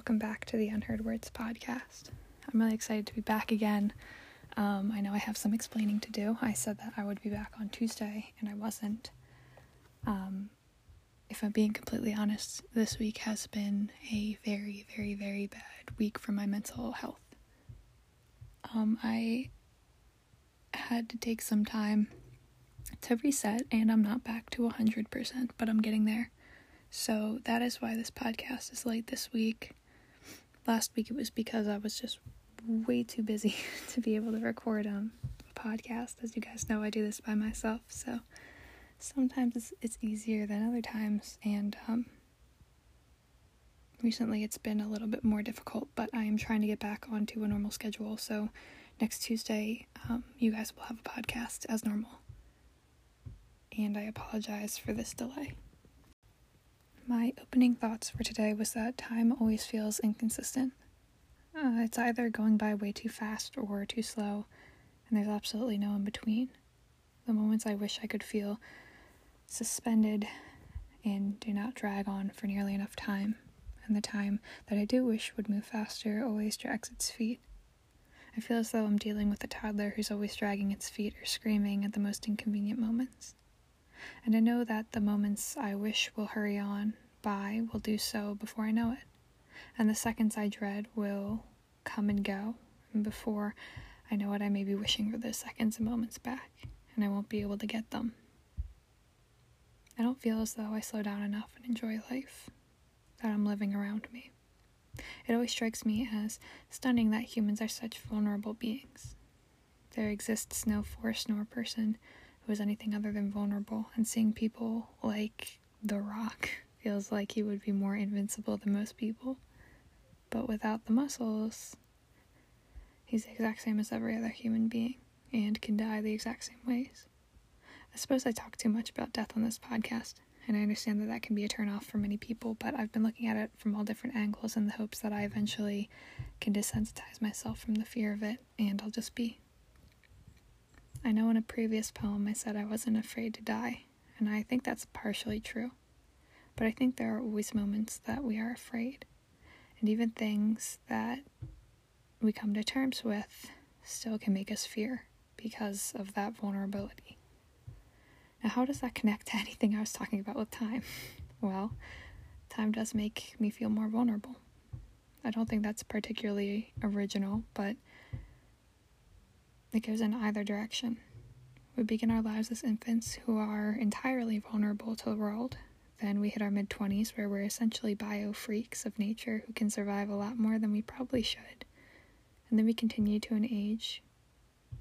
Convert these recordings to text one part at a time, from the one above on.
welcome back to the Unheard Words podcast. I'm really excited to be back again. Um, I know I have some explaining to do. I said that I would be back on Tuesday, and I wasn't. Um, if I'm being completely honest, this week has been a very, very, very bad week for my mental health. Um, I had to take some time to reset, and I'm not back to 100%, but I'm getting there. So that is why this podcast is late this week. Last week it was because I was just way too busy to be able to record um, a podcast. As you guys know, I do this by myself, so sometimes it's, it's easier than other times, and um, recently it's been a little bit more difficult, but I am trying to get back onto a normal schedule. So next Tuesday, um, you guys will have a podcast as normal. And I apologize for this delay. My opening thoughts for today was that time always feels inconsistent. Uh, it's either going by way too fast or too slow, and there's absolutely no in between. The moments I wish I could feel suspended and do not drag on for nearly enough time, and the time that I do wish would move faster always drags its feet. I feel as though I'm dealing with a toddler who's always dragging its feet or screaming at the most inconvenient moments and I know that the moments I wish will hurry on by will do so before I know it, and the seconds I dread will come and go, and before I know it, I may be wishing for those seconds and moments back, and I won't be able to get them. I don't feel as though I slow down enough and enjoy life that I'm living around me. It always strikes me as stunning that humans are such vulnerable beings. There exists no force nor person is anything other than vulnerable, and seeing people like The Rock feels like he would be more invincible than most people. But without the muscles, he's the exact same as every other human being and can die the exact same ways. I suppose I talk too much about death on this podcast, and I understand that that can be a turnoff for many people, but I've been looking at it from all different angles in the hopes that I eventually can desensitize myself from the fear of it and I'll just be. I know in a previous poem I said I wasn't afraid to die, and I think that's partially true. But I think there are always moments that we are afraid, and even things that we come to terms with still can make us fear because of that vulnerability. Now, how does that connect to anything I was talking about with time? well, time does make me feel more vulnerable. I don't think that's particularly original, but it goes in either direction. We begin our lives as infants who are entirely vulnerable to the world. Then we hit our mid 20s where we're essentially bio freaks of nature who can survive a lot more than we probably should. And then we continue to an age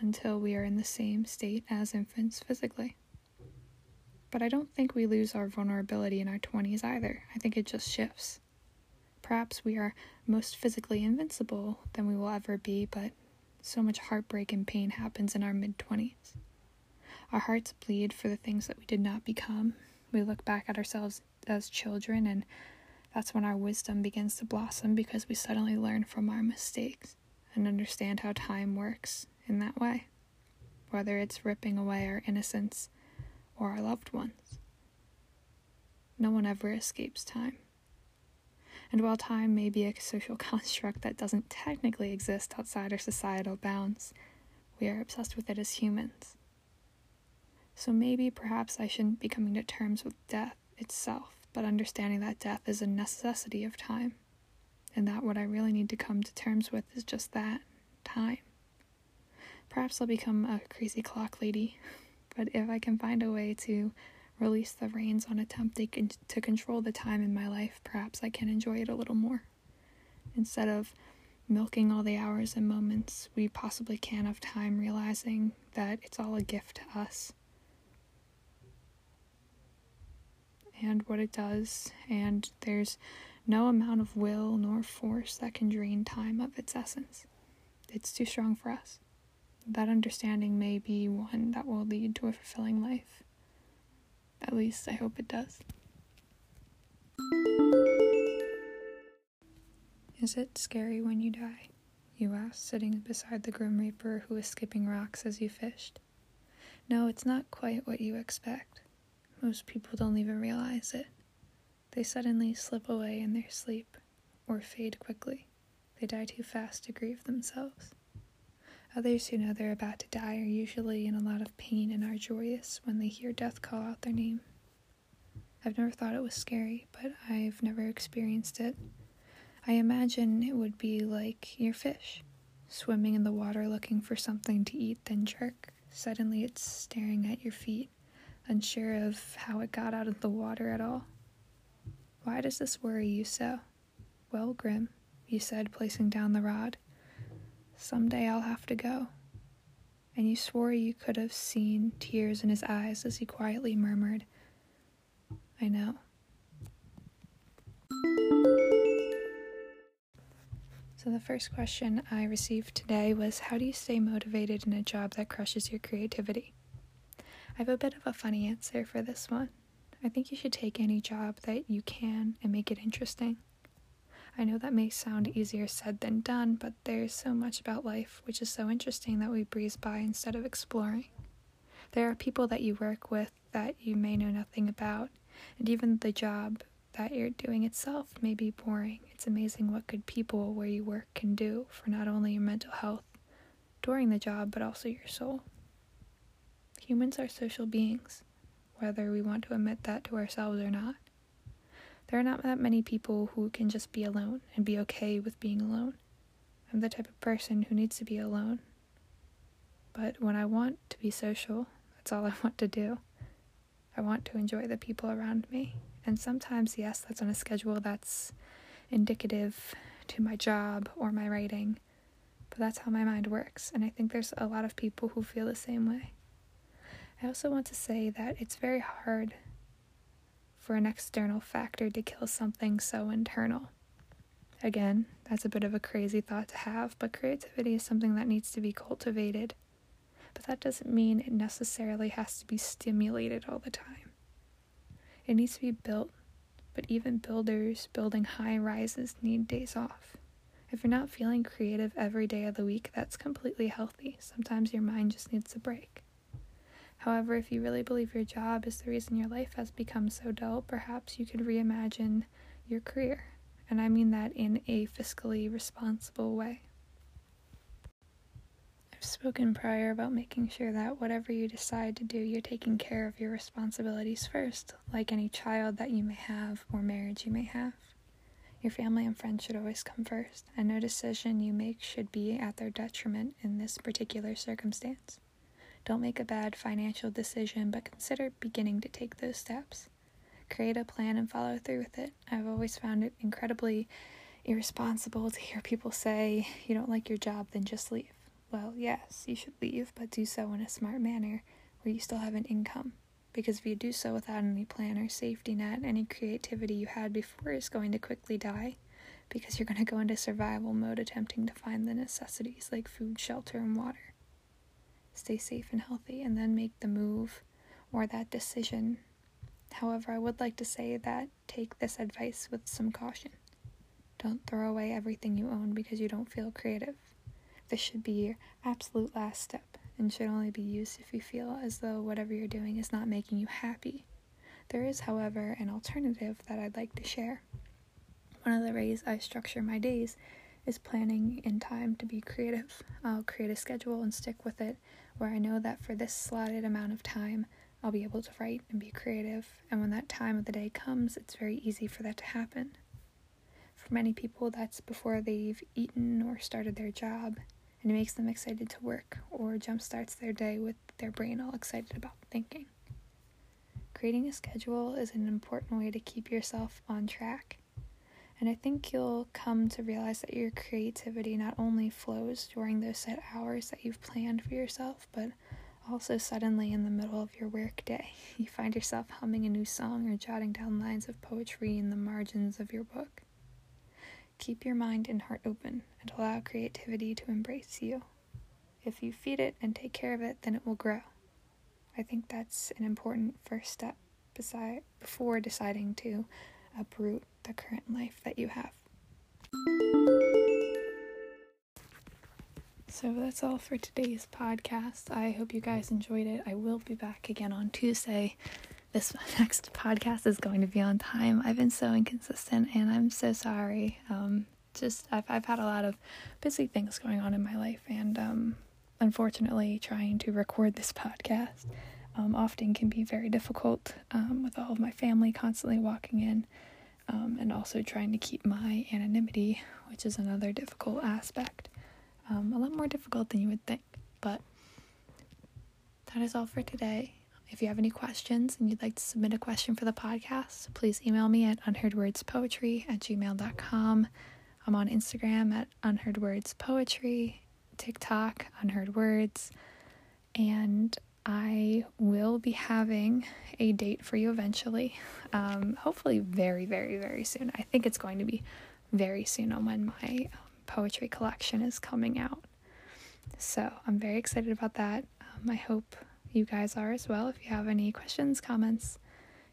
until we are in the same state as infants physically. But I don't think we lose our vulnerability in our 20s either. I think it just shifts. Perhaps we are most physically invincible than we will ever be, but so much heartbreak and pain happens in our mid 20s. Our hearts bleed for the things that we did not become. We look back at ourselves as children, and that's when our wisdom begins to blossom because we suddenly learn from our mistakes and understand how time works in that way, whether it's ripping away our innocence or our loved ones. No one ever escapes time. And while time may be a social construct that doesn't technically exist outside our societal bounds, we are obsessed with it as humans. So maybe perhaps I shouldn't be coming to terms with death itself, but understanding that death is a necessity of time, and that what I really need to come to terms with is just that time. Perhaps I'll become a crazy clock lady, but if I can find a way to release the reins on attempting to control the time in my life, perhaps I can enjoy it a little more. Instead of milking all the hours and moments we possibly can of time, realizing that it's all a gift to us. And what it does, and there's no amount of will nor force that can drain time of its essence. It's too strong for us. That understanding may be one that will lead to a fulfilling life. At least I hope it does. Is it scary when you die? You asked, sitting beside the Grim Reaper who was skipping rocks as you fished. No, it's not quite what you expect. Most people don't even realize it. They suddenly slip away in their sleep, or fade quickly. They die too fast to grieve themselves. Others who know they're about to die are usually in a lot of pain and are joyous when they hear death call out their name. I've never thought it was scary, but I've never experienced it. I imagine it would be like your fish, swimming in the water looking for something to eat, then jerk. Suddenly it's staring at your feet, unsure of how it got out of the water at all. Why does this worry you so? Well, Grim, you said, placing down the rod. Someday I'll have to go. And you swore you could have seen tears in his eyes as he quietly murmured, I know. So, the first question I received today was How do you stay motivated in a job that crushes your creativity? I have a bit of a funny answer for this one. I think you should take any job that you can and make it interesting. I know that may sound easier said than done, but there's so much about life which is so interesting that we breeze by instead of exploring. There are people that you work with that you may know nothing about, and even the job that you're doing itself may be boring. It's amazing what good people where you work can do for not only your mental health during the job, but also your soul. Humans are social beings, whether we want to admit that to ourselves or not. There are not that many people who can just be alone and be okay with being alone. I'm the type of person who needs to be alone. But when I want to be social, that's all I want to do. I want to enjoy the people around me. And sometimes, yes, that's on a schedule that's indicative to my job or my writing. But that's how my mind works. And I think there's a lot of people who feel the same way. I also want to say that it's very hard for an external factor to kill something so internal. Again, that's a bit of a crazy thought to have, but creativity is something that needs to be cultivated. But that doesn't mean it necessarily has to be stimulated all the time. It needs to be built, but even builders building high rises need days off. If you're not feeling creative every day of the week, that's completely healthy. Sometimes your mind just needs a break. However, if you really believe your job is the reason your life has become so dull, perhaps you could reimagine your career. And I mean that in a fiscally responsible way. I've spoken prior about making sure that whatever you decide to do, you're taking care of your responsibilities first, like any child that you may have or marriage you may have. Your family and friends should always come first, and no decision you make should be at their detriment in this particular circumstance. Don't make a bad financial decision, but consider beginning to take those steps. Create a plan and follow through with it. I've always found it incredibly irresponsible to hear people say, You don't like your job, then just leave. Well, yes, you should leave, but do so in a smart manner where you still have an income. Because if you do so without any plan or safety net, any creativity you had before is going to quickly die because you're going to go into survival mode attempting to find the necessities like food, shelter, and water stay safe and healthy, and then make the move or that decision. However, I would like to say that take this advice with some caution. Don't throw away everything you own because you don't feel creative. This should be your absolute last step and should only be used if you feel as though whatever you're doing is not making you happy. There is, however, an alternative that I'd like to share. One of the ways I structure my days is planning in time to be creative. I'll create a schedule and stick with it where I know that for this slotted amount of time, I'll be able to write and be creative, and when that time of the day comes, it's very easy for that to happen. For many people, that's before they've eaten or started their job, and it makes them excited to work or jumpstarts their day with their brain all excited about thinking. Creating a schedule is an important way to keep yourself on track and I think you'll come to realize that your creativity not only flows during those set hours that you've planned for yourself, but also suddenly in the middle of your workday, you find yourself humming a new song or jotting down lines of poetry in the margins of your book. Keep your mind and heart open and allow creativity to embrace you. If you feed it and take care of it, then it will grow. I think that's an important first step beside, before deciding to uproot the current life that you have. So that's all for today's podcast. I hope you guys enjoyed it. I will be back again on Tuesday this next podcast is going to be on time. I've been so inconsistent and I'm so sorry. Um, just I've I've had a lot of busy things going on in my life and um, unfortunately trying to record this podcast um, often can be very difficult um, with all of my family constantly walking in um, and also trying to keep my anonymity, which is another difficult aspect. Um, a lot more difficult than you would think, but that is all for today. If you have any questions and you'd like to submit a question for the podcast, please email me at unheardwordspoetry at gmail.com. I'm on Instagram at unheardwordspoetry, TikTok, unheard words, and I will be having a date for you eventually. Um, hopefully, very, very, very soon. I think it's going to be very soon on when my um, poetry collection is coming out. So I'm very excited about that. Um, I hope you guys are as well. If you have any questions, comments,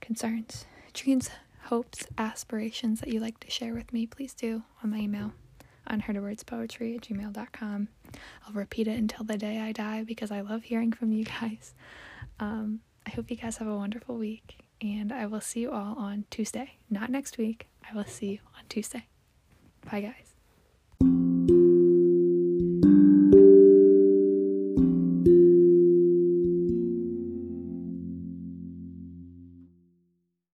concerns, dreams, hopes, aspirations that you'd like to share with me, please do on my email unheardwordspoetry at gmail.com. I'll repeat it until the day I die because I love hearing from you guys. Um, I hope you guys have a wonderful week, and I will see you all on Tuesday. Not next week, I will see you on Tuesday. Bye, guys.